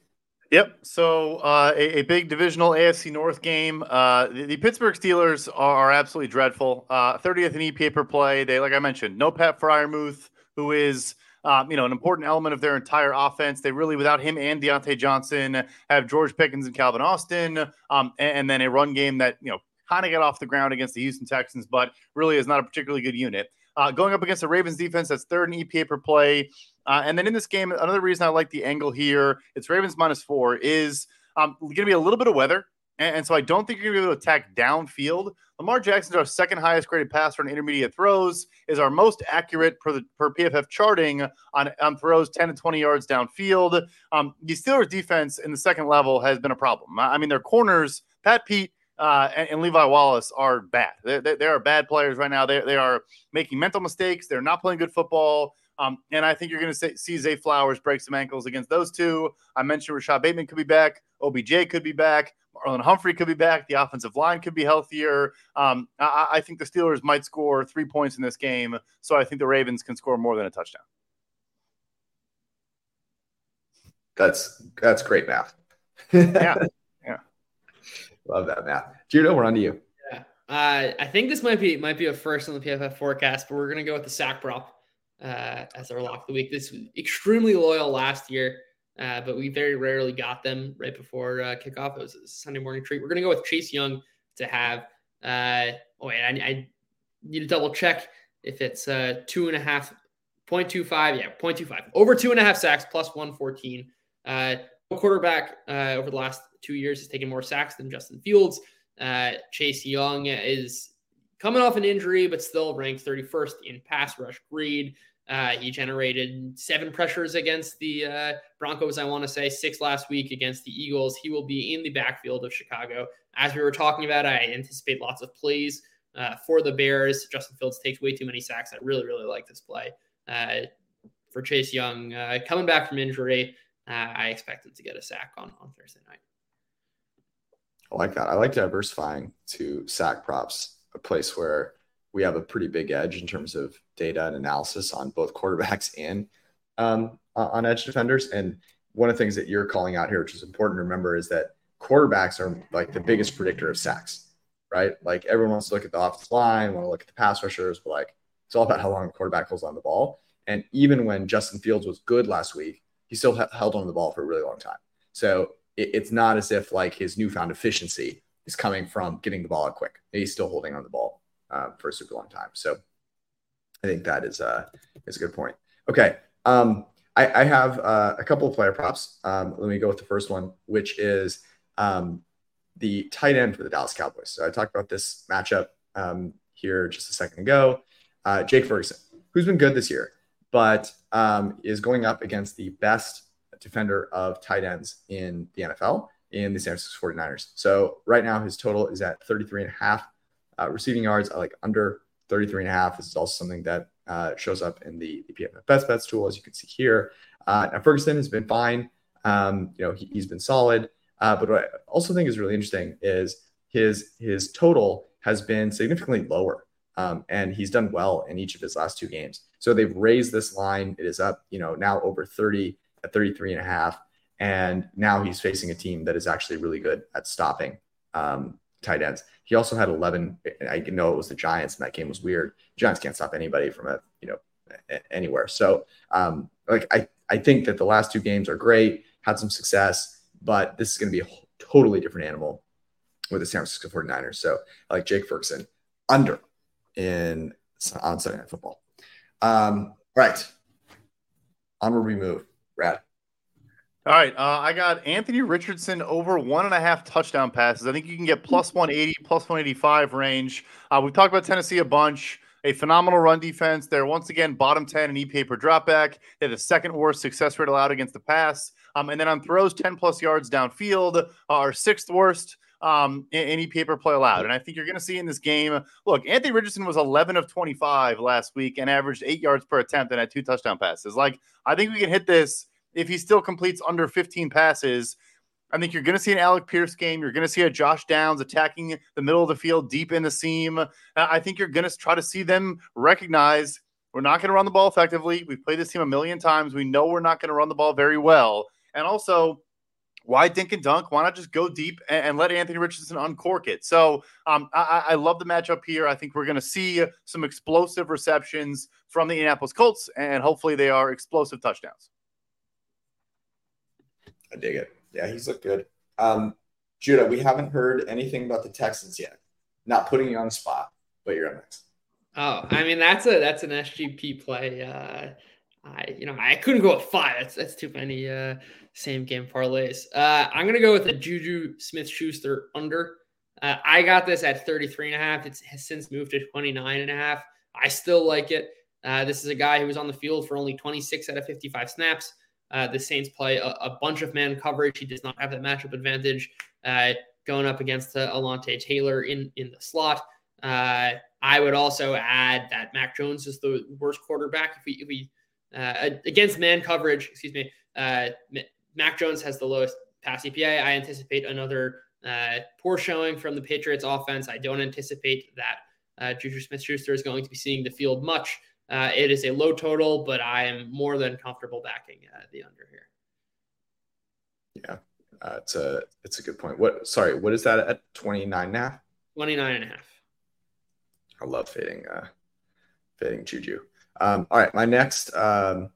Yep. So uh, a, a, big divisional AFC North game. Uh, the, the, Pittsburgh Steelers are, are absolutely dreadful. Uh, 30th in EPA per play. They, like I mentioned, no Pat Freiermuth, who is um, you know, an important element of their entire offense. They really, without him and Diontae Johnson, have George Pickens and Calvin Austin, um, and, and, then a run game that you know kind of got off the ground against the Houston Texans, but really is not a particularly good unit. Uh, going up against the Ravens defense that's third in EPA per play. Uh, and then in this game, another reason I like the angle here, it's Ravens minus four, is um, going to be a little bit of weather. And, and so I don't think you're going to be able to attack downfield. Lamar Jackson's our second highest graded passer on intermediate throws, is our most accurate per the per PFF charting on, on throws 10 to 20 yards downfield. Um, the Steelers defense in the second level has been a problem. I mean, their corners, Pat Pete uh, and, and, Levi Wallace are bad. They, they, they, are bad players right now. They, they are making mental mistakes. They're not playing good football. Um, and I think you're going to see Zay Flowers break some ankles against those two. I mentioned Rashod Bateman could be back. OBJ could be back. Marlon Humphrey could be back. The offensive line could be healthier. Um, I, I, think the Steelers might score three points in this game. So I think the Ravens can score more than a touchdown. That's that's great math. yeah, yeah, love that math. Judah, we're on to you. Yeah, uh, I think this might be might be a first on the PFF forecast, but we're gonna go with the sack prop uh, as our lock of the week. This was extremely loyal last year uh, but we very rarely got them right before uh, kickoff. It was a Sunday morning treat. We're going to go with Chase Young to have. Uh, oh, wait, I, I, need to double check if it's uh, two and a half, 0.25. Yeah, 0.25. Over two and a half sacks plus 114. Uh, quarterback uh, over the last two years has taken more sacks than Justin Fields. Uh, Chase Young is coming off an injury, but still ranked 31st in pass rush grade. Uh, he generated seven pressures against the uh, Broncos, I want to say, six last week against the Eagles. He will be in the backfield of Chicago. As we were talking about, I anticipate lots of plays uh, for the Bears. Justin Fields takes way too many sacks. I really, really like this play. Uh, for Chase Young, uh, coming back from injury, uh, I expect him to get a sack on, on Thursday night. I like that. I like diversifying to sack props, a place where we have a pretty big edge in terms of data and analysis on both quarterbacks and um, on edge defenders. And one of the things that you're calling out here, which is important to remember, is that quarterbacks are like the biggest predictor of sacks, right? Like everyone wants to look at the offensive line, want to look at the pass rushers, but like it's all about how long the quarterback holds on the ball. And even when Justin Fields was good last week, he still held on the ball for a really long time. So it, it's not as if like his newfound efficiency is coming from getting the ball out quick. He's still holding on the ball uh, for a super long time. So I think that is, uh, is a good point. Okay. Um, I, I have uh, a couple of player props. Um, let me go with the first one, which is um, the tight end for the Dallas Cowboys. So I talked about this matchup um, here just a second ago. Uh, Jake Ferguson, who's been good this year, but um, is going up against the best defender of tight ends in the NFL in the San Francisco 49ers. So right now his total is at 33 and a half uh, receiving yards, I like under 33 and a half. This is also something that uh, shows up in the, the PFF best bets tool, as you can see here. Uh, now Ferguson has been fine. Um, you know, he, has been solid. Uh, but what I also think is really interesting is his his total has been significantly lower. Um, and he's done well in each of his last two games. So they've raised this line. It is up, you know, now over 30 at 33 and a half. And now he's facing a team that is actually really good at stopping um, tight ends. He also had 11. I know it was the Giants, and that game was weird. Giants can't stop anybody from a you know anywhere. So um, like I I think that the last two games are great, had some success, but this is going to be a totally different animal with the San Francisco 49ers. So I like Jake Ferguson under in on Sunday Night Football. Um, right. Onward we move. Rad. All right, uh, I got Anthony Richardson over one and a half touchdown passes. I think you can get plus 180, plus 185 range. Uh, we've talked about Tennessee a bunch. a phenomenal run defense. They're once again bottom 10 in EPA per dropback. They're the second worst success rate allowed against the pass. Um, and then on throws 10 plus yards downfield are sixth worst um, EPA per play allowed. And I think you're going to see in this game. Look, Anthony Richardson was 11 of 25 last week and averaged eight yards per attempt and had two touchdown passes. Like, I think we can hit this if he still completes under 15 passes. I think you're going to see an Alec Pierce game. You're going to see a Josh Downs attacking the middle of the field deep in the seam. I think you're going to try to see them recognize we're not going to run the ball effectively. We've played this team a million times. We know we're not going to run the ball very well. And also, why dink and dunk? Why not just go deep and, and let Anthony Richardson uncork it? So um, I, I, love the matchup here. I think we're going to see some explosive receptions from the Indianapolis Colts, and hopefully they are explosive touchdowns. I dig it. Yeah, he's looked good. Um, Judah, we haven't heard anything about the Texans yet. Not putting you on the spot, but you're up next. Oh, I mean that's a that's an SGP play. Uh, I you know I couldn't go with five. That's that's too many uh, same game parlays. Uh, I'm gonna go with a Juju Smith Schuster under. Uh, I got this at 33 and a half. It's has since moved to 29 and a half. I still like it. Uh, this is a guy who was on the field for only 26 out of 55 snaps. Uh, the Saints play a, a, bunch of man coverage. He does not have that matchup advantage uh, going up against uh, Alontae Taylor in in the slot. Uh, I would also add that Mac Jones is the worst quarterback if we, if we uh, against man coverage, excuse me, uh, Mac Jones has the lowest pass EPA. I anticipate another uh, poor showing from the Patriots offense. I don't anticipate that Juju Smith Schuster is going to be seeing the field much. Uh, it is a low total, but I am more than comfortable backing uh, the under here. Yeah, uh, it's a it's a good point. What sorry, what is that at 29 and a half? 29 and a half. I love fading uh fading Juju. Um, all right, my next um,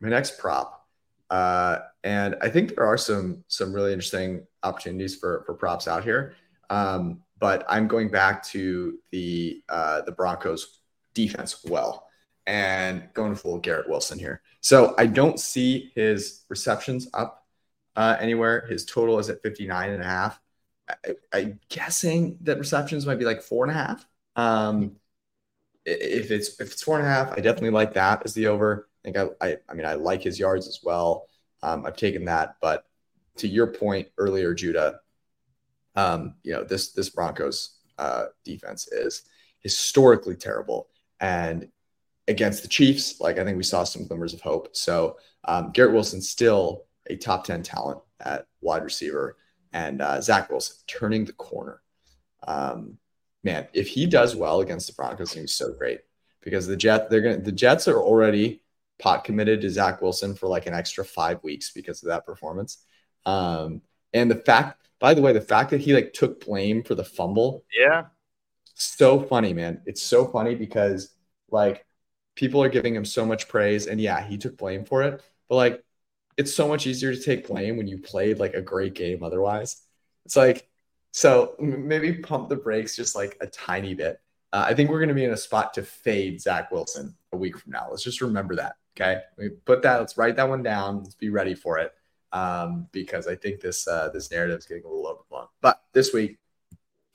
my next prop, uh, and I think there are some some really interesting opportunities for for props out here. Um, but I'm going back to the uh, the Broncos defense well and going full Garrett Wilson here. So I don't see his receptions up uh, anywhere. His total is at 59 and a half. I, am guessing that receptions might be like four and a half. Um, if it's if it's four and a half, I definitely like that as the over. I think I I, I mean I like his yards as well. Um, I've taken that, but to your point earlier, Judah, um, you know this this Broncos uh, defense is historically terrible, and against the Chiefs, like I think we saw some glimmers of hope. So um, Garrett Wilson still a top ten talent at wide receiver, and uh, Zach Wilson turning the corner. Um, man, if he does well against the Broncos, he's so great because the Jet they're gonna the Jets are already pot committed to Zach Wilson for like an extra five weeks because of that performance. Um, and the fact, by the way, the fact that he like took blame for the fumble, yeah, so funny, man. It's so funny because like people are giving him so much praise, and yeah, he took blame for it, but like it's so much easier to take blame when you played like a great game otherwise. It's like so maybe pump the brakes just like a tiny bit. Uh, I think we're going to be in a spot to fade Zach Wilson a week from now. Let's just remember that. Okay, we put that. Let's write that one down. Let's be ready for it um, because I think this uh, this narrative is getting a little overblown. But this week,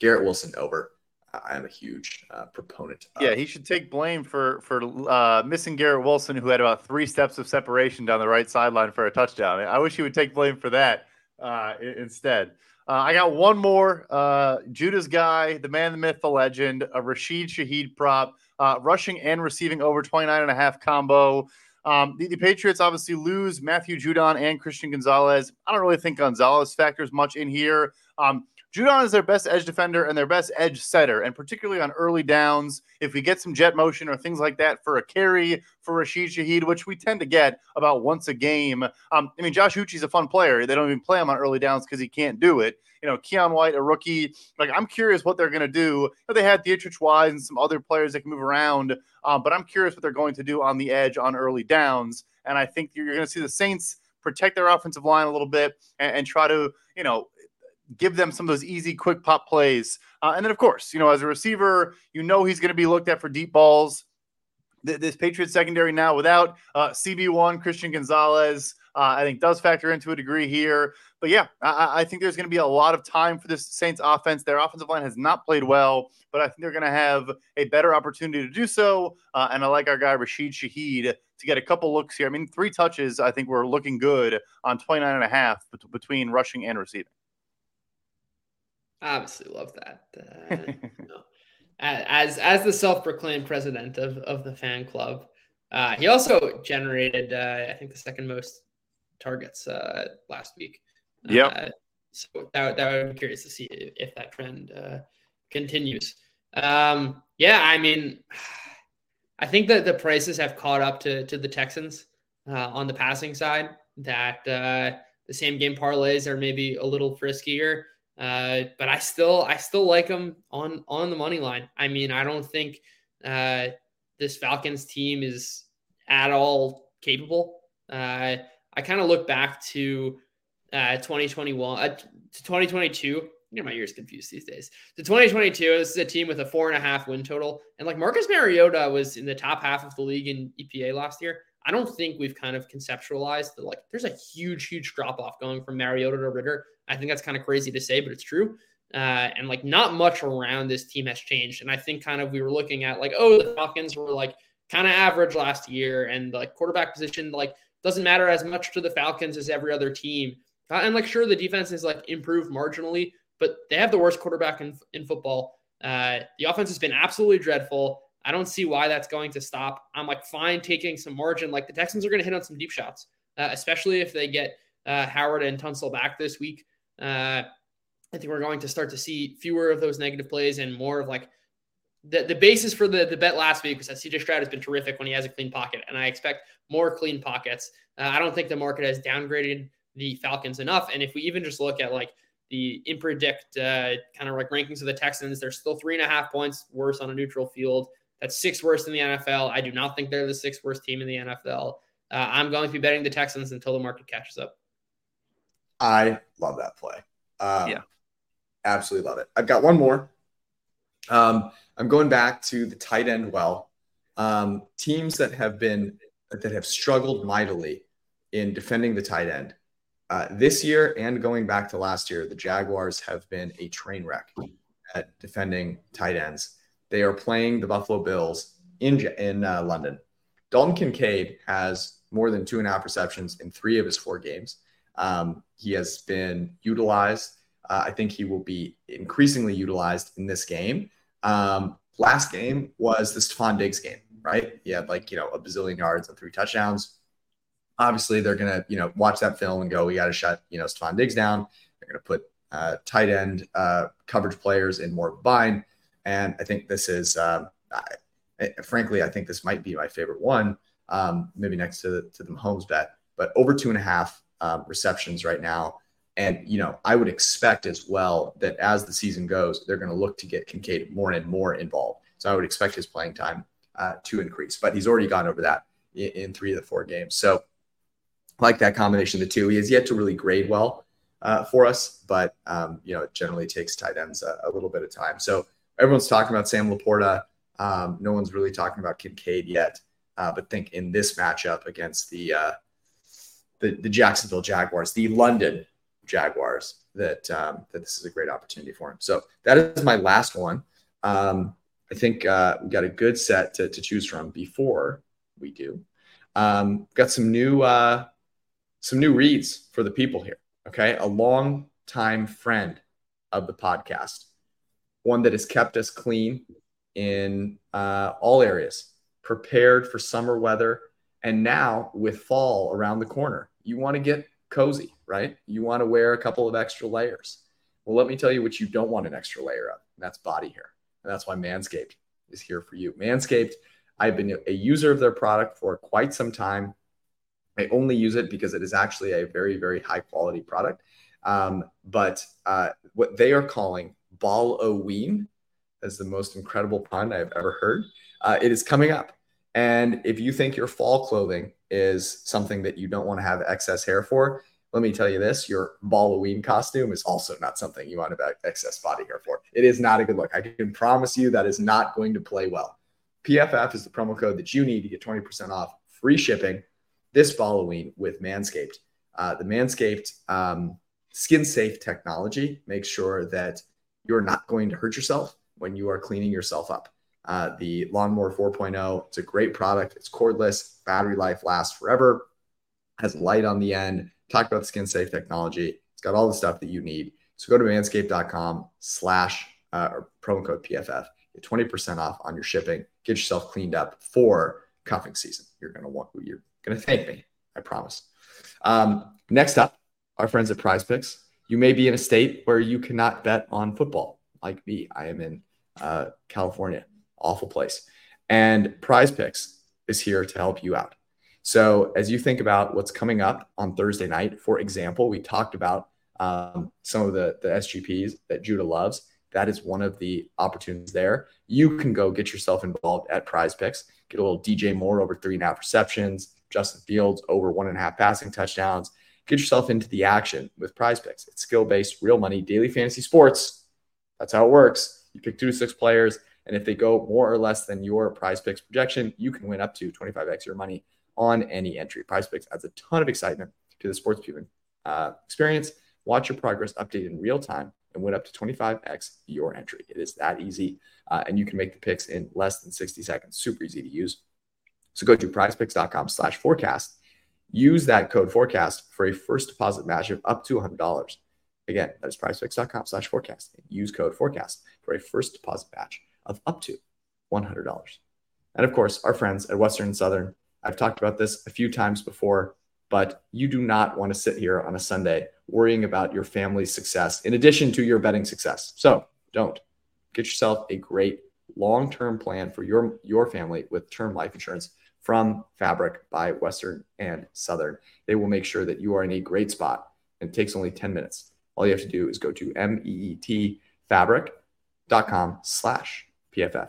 Garrett Wilson over. I am a huge uh, proponent. Of. Yeah, he should take blame for for uh, missing Garrett Wilson, who had about three steps of separation down the right sideline for a touchdown. I wish he would take blame for that uh, instead. Uh, I got one more. Uh, Judah's guy, the man, the myth, the legend, a Rashid Shaheed prop, uh, rushing and receiving over 29 and a half combo. Um, the, the, Patriots obviously lose Matthew Judon and Christian Gonzalez. I don't really think Gonzalez factors much in here. Um, Judon is their best edge defender and their best edge setter, and particularly on early downs, if we get some jet motion or things like that for a carry for Rashid Shaheed, which we tend to get about once a game. Um, I mean, Josh Uche's a fun player. They don't even play him on early downs because he can't do it. You know, Keion White, a rookie. Like, I'm curious what they're going to do. They had Deatrich Wise and some other players that can move around, um, but I'm curious what they're going to do on the edge on early downs. And I think you're going to see the Saints protect their offensive line a little bit and, and try to, you know, give them some of those easy, quick pop plays. Uh, and then, of course, you know, as a receiver, you know he's going to be looked at for deep balls. this Patriots secondary now without uh, CB1, Christian Gonzalez, uh, I think does factor into a degree here. But yeah, I, I think there's going to be a lot of time for this Saints offense. Their offensive line has not played well, but I think they're going to have a better opportunity to do so. Uh, and I like our guy Rashid Shaheed to get a couple looks here. I mean, three touches, I think we're looking good on 29 and a half between rushing and receiving. Obviously, love that. Uh, as as the self-proclaimed president of, of the fan club, uh, he also generated, uh, I think, the second most targets uh, last week. Yeah. Uh, so that, that would be curious to see if that trend uh, continues. Um, yeah, I mean, I think that the prices have caught up to to the Texans uh, on the passing side. That uh, the same game parlays are maybe a little friskier, uh, but I still I still like them on on the money line. I mean, I don't think uh, this Falcons team is at all capable. Uh, I kind of look back to uh, 2021 uh, to 2022 you know, my ears confused these days. The 2022, this is a team with a four and a half win total. And like Marcus Mariota was in the top half of the league in EPA last year. I don't think we've kind of conceptualized that like there's a huge, huge drop off going from Mariota to Ridder. I think that's kind of crazy to say, but it's true. Uh, and like not much around this team has changed. And I think kind of we were looking at like, oh, the Falcons were like kind of average last year, and like quarterback position like doesn't matter as much to the Falcons as every other team. Uh, and like sure, the defense is like improved marginally, but they have the worst quarterback in, in football. Uh, the offense has been absolutely dreadful. I don't see why that's going to stop. I'm like fine taking some margin. Like the Texans are going to hit on some deep shots, uh, especially if they get uh, Howard and Tunsil back this week. Uh, I think we're going to start to see fewer of those negative plays and more of like the, the basis for the, the bet last week was that CJ Stroud has been terrific when he has a clean pocket, and I expect more clean pockets. Uh, I don't think the market has downgraded the Falcons enough. And if we even just look at like the impredict uh, kind of like rankings of the Texans. They're still three and a half points worse on a neutral field. That's six worse in the NFL. I do not think they're the sixth worst team in the NFL. Uh, I'm going to be betting the Texans until the market catches up. I love that play. Um, yeah, absolutely love it. I've got one more. Um, I'm going back to the tight end well. Um, teams that have been that have struggled mightily in defending the tight end uh, this year and going back to last year, the Jaguars have been a train wreck at defending tight ends. They are playing the Buffalo Bills in in uh, London. Dalton Kincaid has more than two and a half receptions in three of his four games. Um, he has been utilized. Uh, I think he will be increasingly utilized in this game. Um, last game was the Stefon Diggs game, right? He had like, you know, a bazillion yards and three touchdowns obviously they're going to, you know, watch that film and go, we got to shut, you know, Stefon Diggs down. They're going to put uh, tight end uh, coverage players in more bind. And I think this is, um, I, frankly, I think this might be my favorite one, um, maybe next to the, to the Mahomes bet, but over two and a half um, receptions right now. And, you know, I would expect as well that as the season goes, they're going to look to get Kincaid more and more involved. So I would expect his playing time uh, to increase, but he's already gone over that in, in three of the four games. So like that combination of the two. He has yet to really grade well uh, for us, but um, you know, it generally takes tight ends a, a, little bit of time. So everyone's talking about Sam LaPorta. Um, no one's really talking about Kincaid yet. Uh, but think in this matchup against the, uh, the, the Jacksonville Jaguars, the London Jaguars, that um, that this is a great opportunity for him. So that is my last one. Um, I think uh, we got a good set to, to choose from before we do. Um, got some new uh, some new reads for the people here. Okay. A long time friend of the podcast, one that has kept us clean in uh, all areas, prepared for summer weather. And now with fall around the corner, you want to get cozy, right? You want to wear a couple of extra layers. Well, let me tell you what you don't want an extra layer of, and that's body hair. And that's why Manscaped is here for you. Manscaped, I've been a user of their product for quite some time. I only use it because it is actually a very, very high quality product. Um, but uh, what they are calling ball o ween is the most incredible pun I've ever heard. Uh, it is coming up. And if you think your fall clothing is something that you don't want to have excess hair for, let me tell you this your Halloween costume is also not something you want to have excess body hair for. It is not a good look. I can promise you that is not going to play well PFF is the promo code that you need to get 20% off free shipping this Halloween with Manscaped. Uh, the Manscaped um, skin safe technology makes sure that you're not going to hurt yourself when you are cleaning yourself up. Uh, the Lawnmower 4.0, it's a great product. It's cordless, battery life lasts forever, has light on the end. Talk about skin safe technology. It's got all the stuff that you need. So go to manscaped.com slash uh, promo code PFF. Get 20% off on your shipping. Get yourself cleaned up for cuffing season. You're gonna want you're gonna thank me. I promise. Um, next up, our friends at Prize Picks. You may be in a state where you cannot bet on football, like me. I am in uh, California, awful place. And Prize Picks is here to help you out. So, as you think about what's coming up on Thursday night, for example, we talked about um, some of the, the SGPs that Judah loves. That is one of the opportunities there. You can go get yourself involved at Prize Picks, get a little DJ Moore over three and a half receptions, Justin Fields over one and a half passing touchdowns. Get yourself into the action with Prize Picks. It's skill based, real money, daily fantasy sports. That's how it works. You pick two to six players, and if they go more or less than your Prize Picks projection, you can win up to 25x your money on any entry. Prize Picks adds a ton of excitement to the sports viewing uh, experience. Watch your progress update in real time and win up to 25x your entry. It is that easy, uh, and you can make the picks in less than 60 seconds. Super easy to use. So go to prizepicks.com slash forecast. Use that code forecast for a first deposit match of up to $100. Again, that is prizepicks.com slash forecast. Use code forecast for a first deposit match of up to $100. And of course, our friends at Western and Southern. I've talked about this a few times before, but you do not want to sit here on a Sunday worrying about your family's success in addition to your betting success. So don't get yourself a great long-term plan for your your family with term life insurance from Fabric by Western and Southern. They will make sure that you are in a great spot and it takes only 10 minutes. All you have to do is go to meetfabric.com slash PFF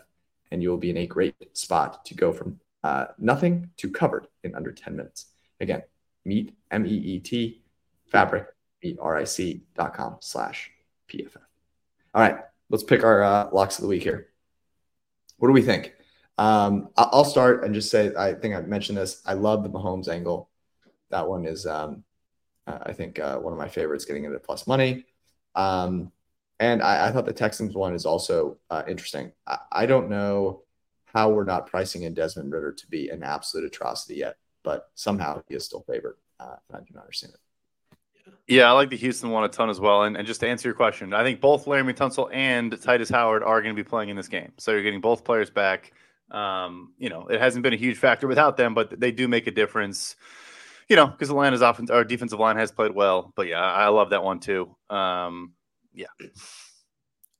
and you will be in a great spot to go from uh, nothing to covered in under 10 minutes. Again, meet, M-E-E-T, fabric, meetric.com slash PFF. All right, let's pick our uh, locks of the week here. What do we think? Um, I'll start and just say I think I've mentioned this. I love the Mahomes angle. That one is, um, I think, uh, one of my favorites getting into plus money. Um, and I, I, thought the Texans one is also uh, interesting. I, I, don't know how we're not pricing in Desmond Ridder to be an absolute atrocity yet, but somehow he is still favored. Uh, and I do not understand it. Yeah, I like the Houston one a ton as well. And, and just to answer your question, I think both Laremy Tunsil and Tytus Howard are going to be playing in this game. So you're getting both players back. Um, you know, it hasn't been a huge factor without them, but they do make a difference. You know, because Atlanta's offense, our defensive line has played well. But yeah, I love that one too. Um, yeah.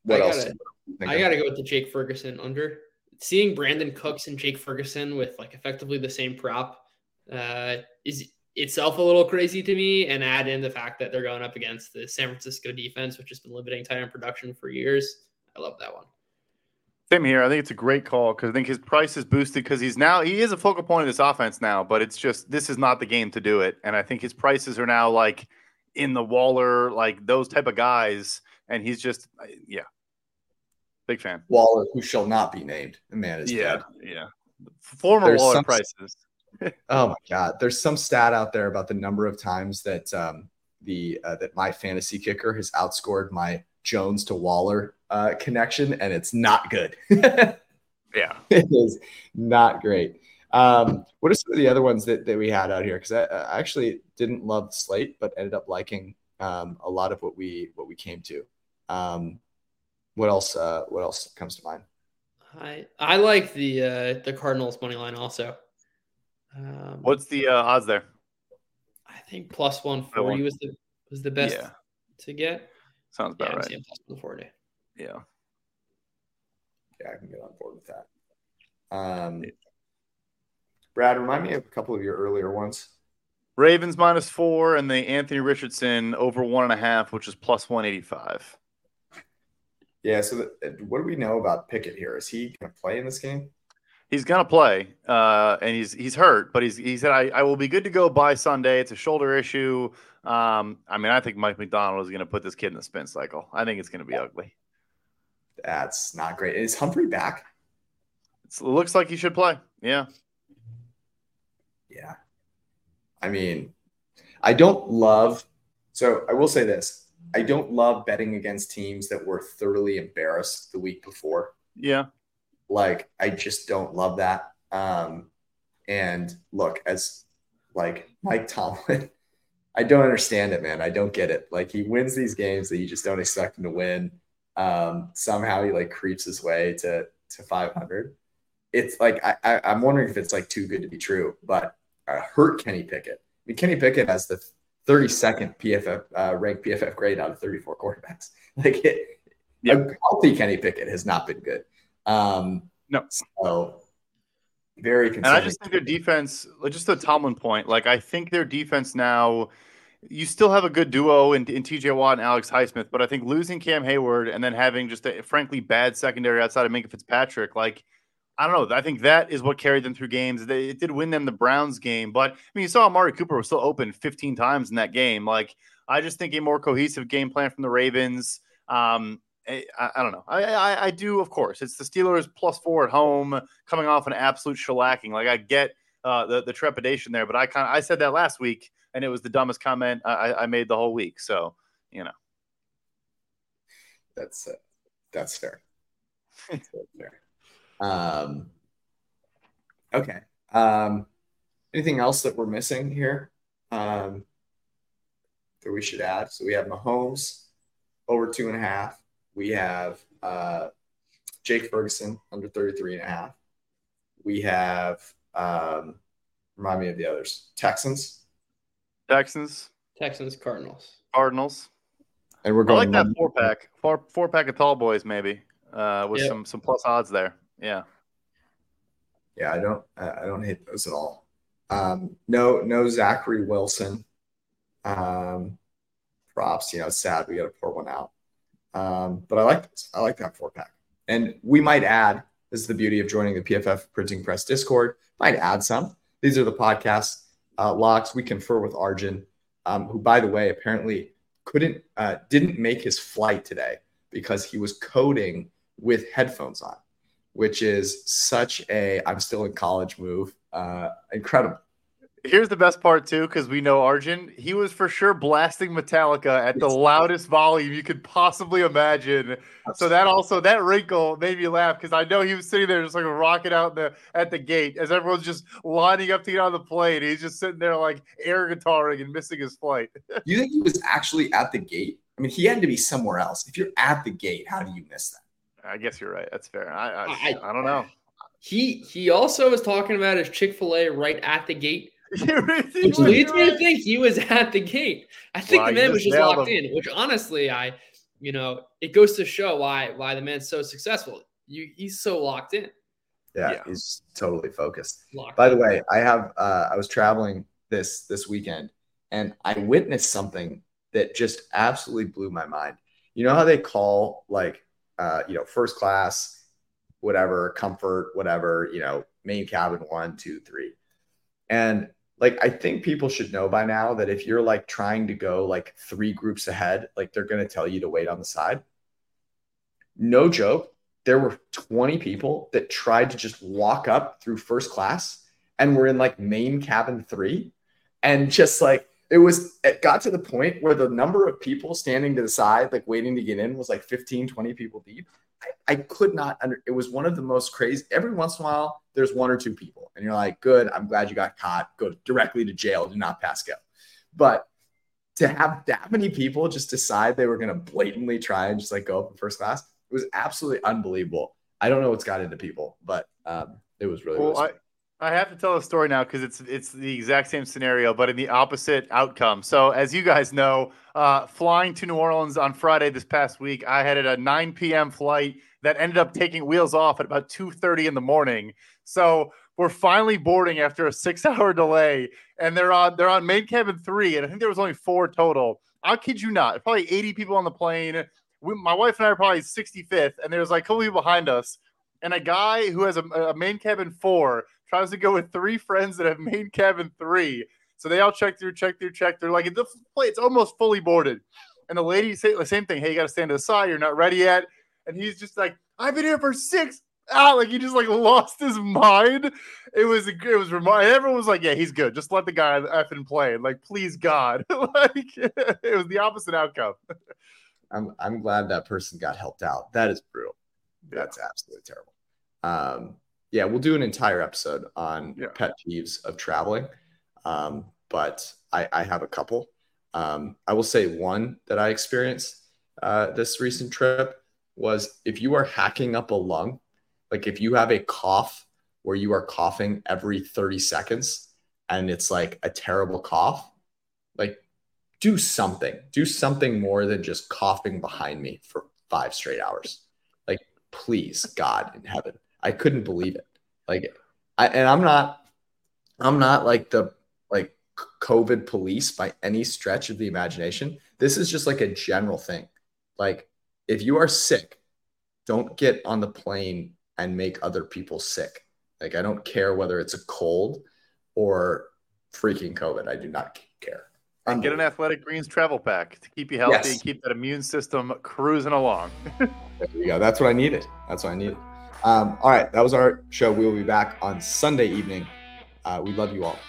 What I else? Gotta, I got to go with the Jake Ferguson under. Seeing Brandin Cooks and Jake Ferguson with like effectively the same prop uh, is itself a little crazy to me. And add in the fact that they're going up against the San Francisco defense, which has been limiting tight end production for years. I love that one. Same here. I think it's a great call because I think his price is boosted because he's now he is a focal point of this offense now, but it's just this is not the game to do it. And I think his prices are now like in the Waller, like those type of guys, and he's just yeah, big fan. Waller, who shall not be named, the man is yeah, dead. yeah. Former There's Waller some, prices. oh my god, there's some stat out there about the number of times that um, the uh, that my fantasy kicker has outscored my Jones to Waller uh, connection, and it's not good. yeah, it is not great. Um, what are some of the other ones that, that we had out here? Because I, I, actually didn't love slate, but ended up liking um, a lot of what we what we came to. Um, what else? Uh, what else comes to mind? I I like the uh, the Cardinals money line also. Um, What's the uh, odds there? I think plus one forty was the was the best yeah. to get. Sounds about yeah, right. Plus one forty. Yeah. Yeah, I can get on board with that. Um, Brad, remind me of a couple of your earlier ones. Ravens minus four, and the Anthony Richardson over one and a half, which is plus one eighty five. Yeah. So, what do we know about Pickett here? Is he going to play in this game? He's gonna play, uh, and he's he's hurt, but he's he said I, I will be good to go by Sunday. It's a shoulder issue. Um, I mean, I think Mike Macdonald is gonna put this kid in the spin cycle. I think it's gonna be ugly. That's not great. Is Humphrey back? it looks like he should play. Yeah. Yeah. I mean, I don't love, so I will say this I don't love betting against teams that were thoroughly embarrassed the week before. Yeah. Like, I just don't love that. Um, and look, as like Mike Tomlin, I don't understand it, man. I don't get it. Like, he wins these games that you just don't expect him to win. Um, somehow he like creeps his way to to 500. It's like I, I am wondering if it's like too good to be true, but uh, hurt Kenny Pickett. I mean, Kenny Pickett has the 32nd PFF uh, ranked PFF grade out of 34 quarterbacks. Like it, yep. a healthy Kenny Pickett has not been good. Um, no, so very. And I just think their defense, just a Tomlin point, like I think their defense now you still have a good duo in, in TJ Watt and Alex Highsmith, but I think losing Cam Heyward and then having just a frankly bad secondary outside of Minkah Fitzpatrick, like I don't know. I think that is what carried them through games. They, it did win them the Browns game, but I mean, you saw Amari Cooper was still open 15 times in that game. Like, I just think a more cohesive game plan from the Ravens. Um, I, I, don't know. I, I, I do, of course. It's the Steelers plus four at home, coming off an absolute shellacking. Like, I get uh, the the trepidation there, but I kind of I said that last week and it was the dumbest comment I, I made the whole week. So, you know, that's uh, that's fair. That's fair. Um, okay. Um, anything else that we're missing here um, that we should add? So we have Mahomes over two and a half. We have uh, Jake Ferguson under 33 and a half. We have, um, remind me of the others, Texans Texans. Texans, Cardinals. Cardinals. And we're going. I like that four pack, four four pack of tall boys, maybe uh, with yep. some some plus odds there. Yeah. Yeah, I don't I don't hate those at all. Um, no, no Zachary Wilson. Um, props. You know, it's sad we got to pour one out. Um, but I like this. I like that four pack. And we might add. This is the beauty of joining the PFF Printing Press Discord. Might add some. These are the podcasts uh, locks. We confer with Arjun, um, who, by the way, apparently couldn't uh, didn't make his flight today because he was coding with headphones on, which is such a I'm still in college move. Uh, incredible. Here's the best part too, because we know Arjun. He was for sure blasting Metallica at the loudest volume you could possibly imagine. So that also that wrinkle made me laugh because I know he was sitting there just like rocking out the at the gate as everyone's just lining up to get on the plane. He's just sitting there like air guitaring and missing his flight. do you think he was actually at the gate? I mean, he had to be somewhere else. If you're at the gate, how do you miss that? I guess you're right. That's fair. I I, I, I don't know. He he also was talking about his Chick Fil A right at the gate which leads me to think he was at the gate. I think wow, the man was just locked him. in, which honestly, I, you know, it goes to show why why the man's so successful. You he's so locked in. Yeah, yeah. he's totally focused. Locked By in. the way, I have uh, I was traveling this this weekend and I witnessed something that just absolutely blew my mind. You know how they call like uh, you know, first class, whatever, comfort, whatever, you know, main cabin one, two, three. And like I think people should know by now that if you're like trying to go like three groups ahead, like they're going to tell you to wait on the side. No joke, there were 20 people that tried to just walk up through first class and were in like main cabin 3 and just like it was it got to the point where the number of people standing to the side like waiting to get in was like 15 20 people deep I, I could not under it was one of the most crazy every once in a while there's one or two people and you're like good i'm glad you got caught. Go directly to jail. Do not pass go. But to have that many people just decide they were going to blatantly try and just like go up in first class it was absolutely unbelievable. I don't know what's got into people but um, it was really, well, really I have to tell a story now because it's it's the exact same scenario, but in the opposite outcome. So, as you guys know, uh, flying to New Orleans on Friday this past week, I had a 9 p.m. flight that ended up taking wheels off at about 2:30 in the morning. So we're finally boarding after a six-hour delay, and they're on they're on main cabin three, and I think there was only four total. I'll kid you not, probably 80 people on the plane. We, my wife and I are probably 65th, and there's like a couple people behind us, and a guy who has a, a main cabin four tries to go with three friends that have main cabin three. So they all check through, check through, check through. Like the play, it's almost fully boarded. And the lady say the same thing. Hey, you got to stand to the side. You're not ready yet. And he's just like, I've been here for six out. Like he just like lost his mind. It was it was remind everyone was like, yeah, he's good. Just let the guy effing play. Like, please God. like it was the opposite outcome. I'm I'm glad that person got helped out. That is brutal. That's absolutely terrible. Um, yeah, we'll do an entire episode on yeah. pet peeves of traveling. Um, but I, I have a couple. Um, I will say one that I experienced uh, this recent trip was if you are hacking up a lung, like if you have a cough where you are coughing every 30 seconds and it's like a terrible cough, like do something. Do something more than just coughing behind me for five straight hours. Like, please, God in heaven. I couldn't believe it. Like, I, and I'm not, I'm not like the like COVID police by any stretch of the imagination. This is just like a general thing. Like, if you are sick, don't get on the plane and make other people sick. Like, I don't care whether it's a cold or freaking COVID. I do not care. And get an Athletic Greens travel pack to keep you healthy yes. and keep that immune system cruising along. there you go. That's what I needed. That's what I needed. Um, all right. That was our show. We will be back on Sunday evening. Uh, we love you all.